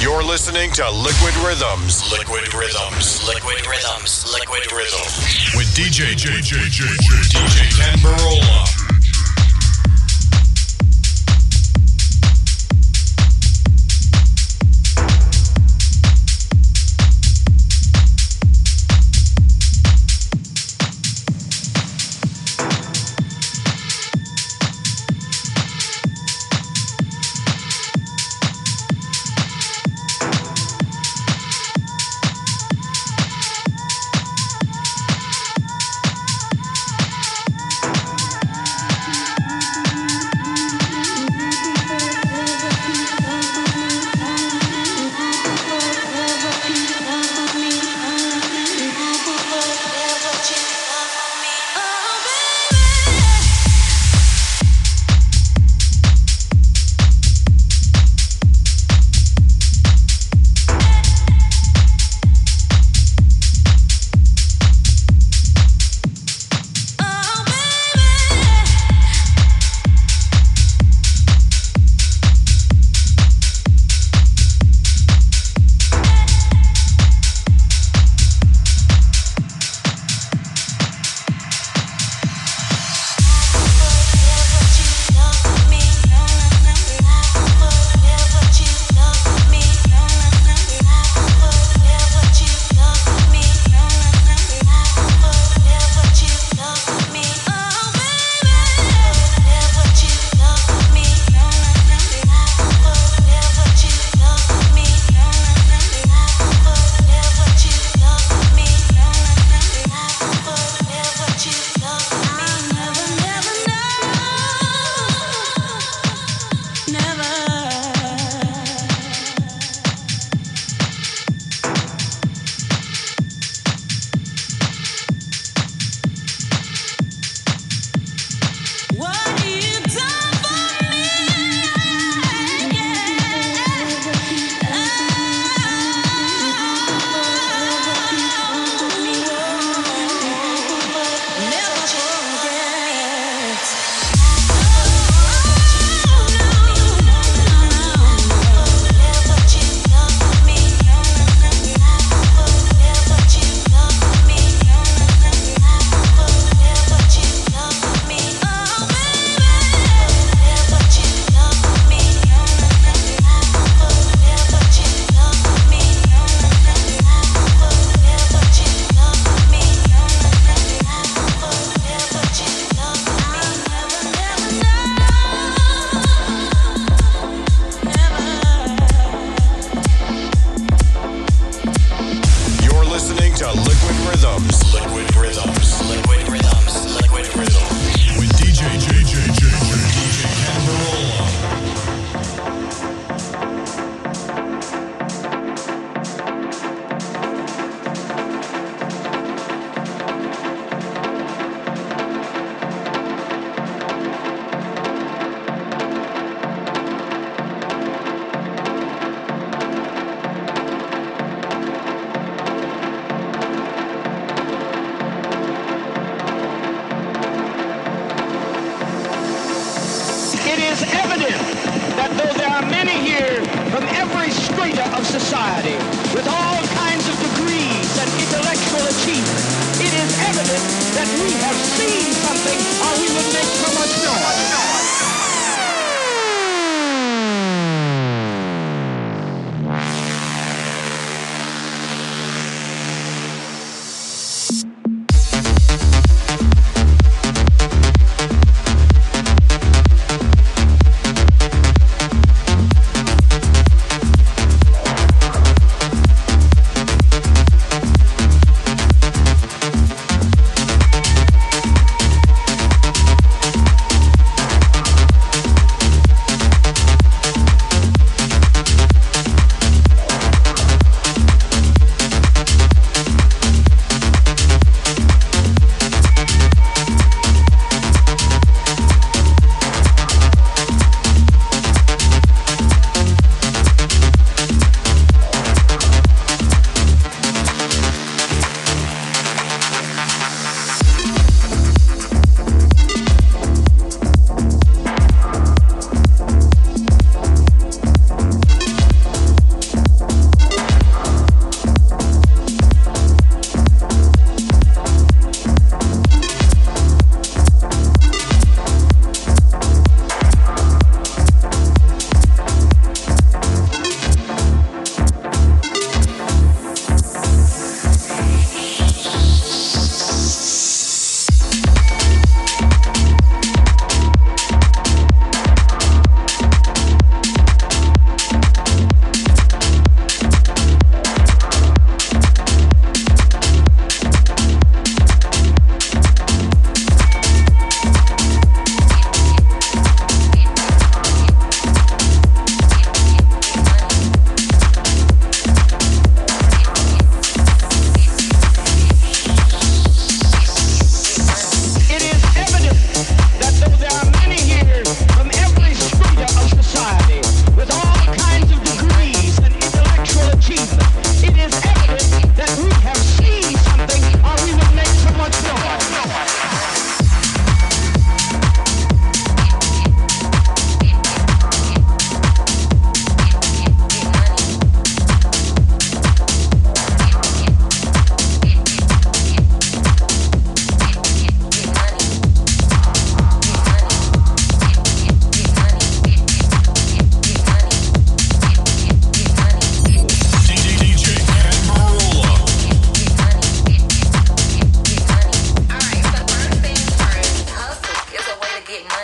You're listening to Liquid Rhythms. Liquid Rhythms. Liquid Rhythms. Liquid Rhythms. With DJ DJ Kenn Burrola.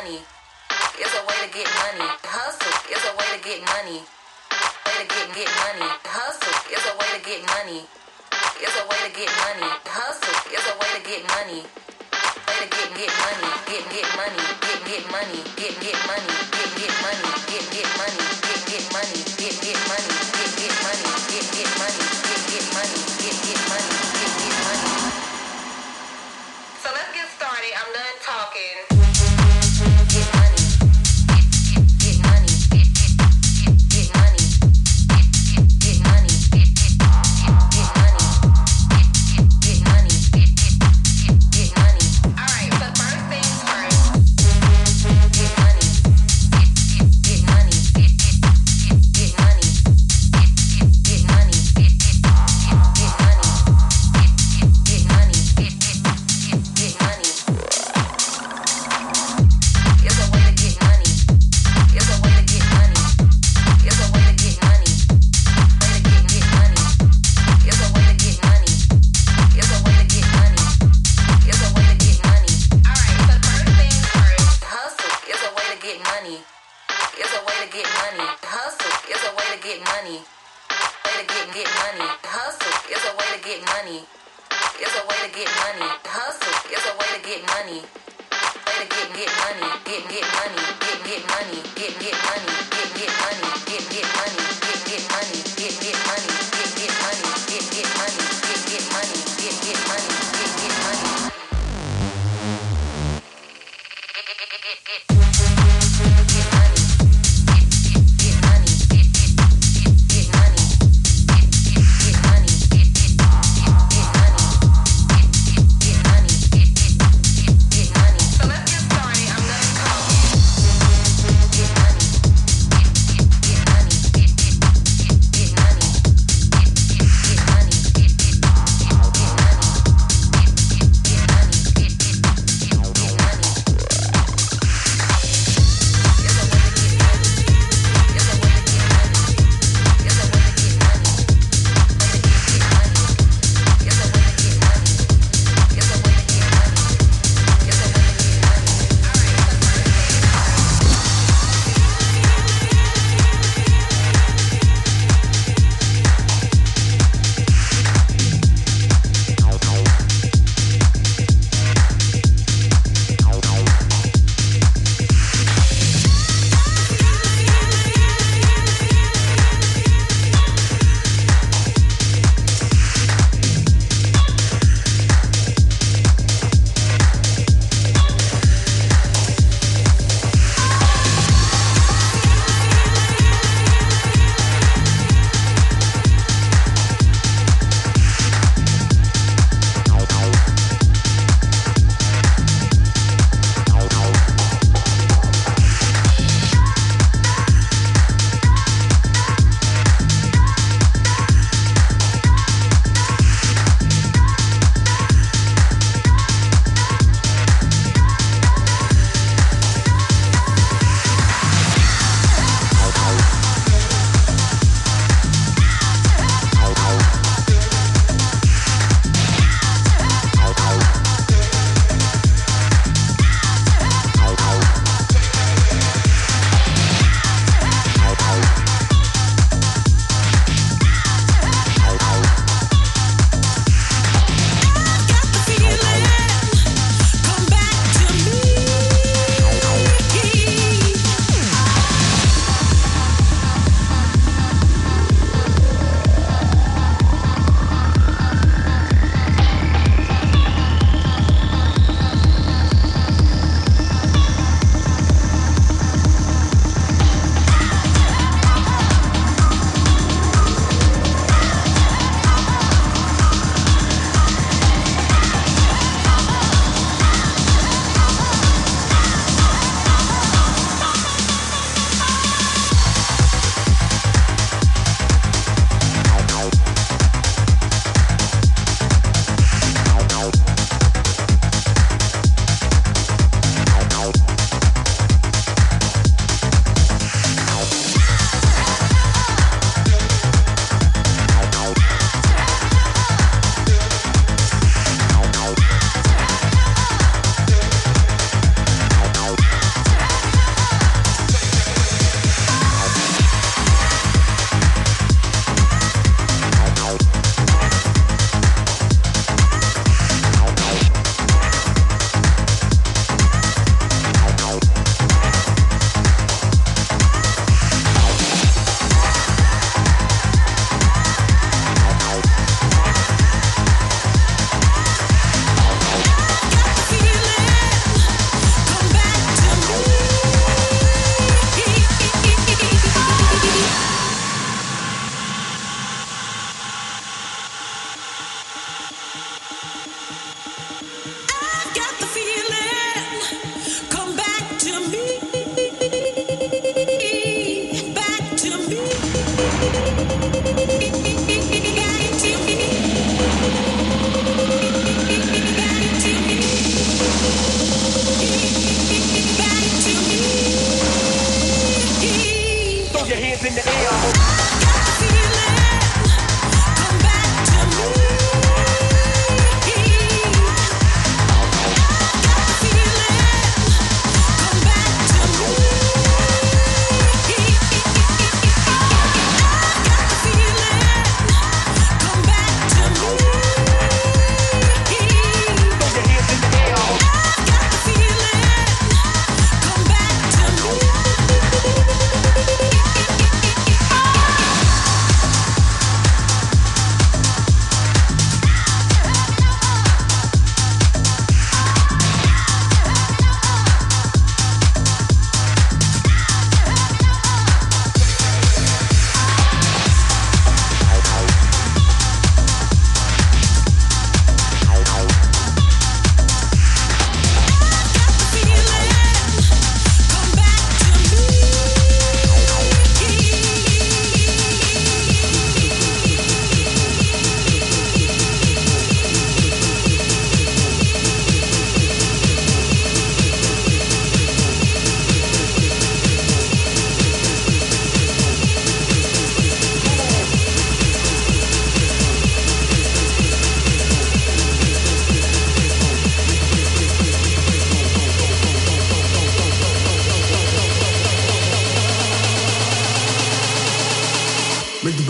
money. It's a way to get money. Hustle is a way to get money. Way to get get money. Hustle is a way to get money. It's a way to get money. Hustle is a way to get money. Way to get get money. Get get money. Get get money. Get get money. Get get money. Get get money. Get get money. Get get money. Get get money. Get get money. Get get money. Get get money. Get get money. So let's get started. I'm done talking.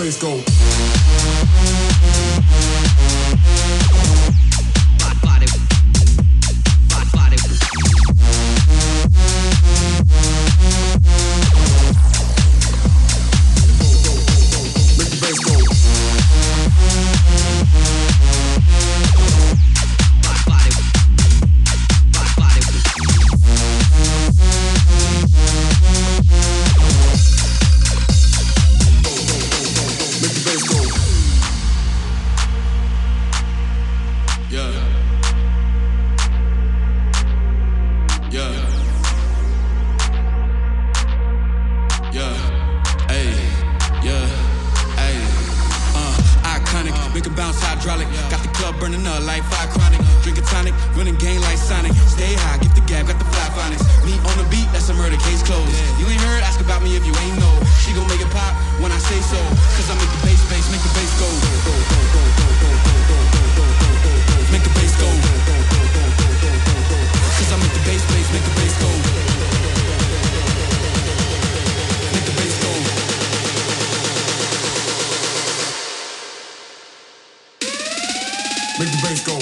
place go. bounce hydraulic. Got the club burning up like fire chronic. Drink a tonic, running game like Sonic. Stay high, get the gab, got the fly finest. Me on the beat, that's a murder case closed. You ain't heard, ask about me if you ain't know. She gon' make it pop when I say so. Cause I make the bass bass, make the bass go. Make the bass go. Cause I make the bass bass, make the bass go. Make the bass go.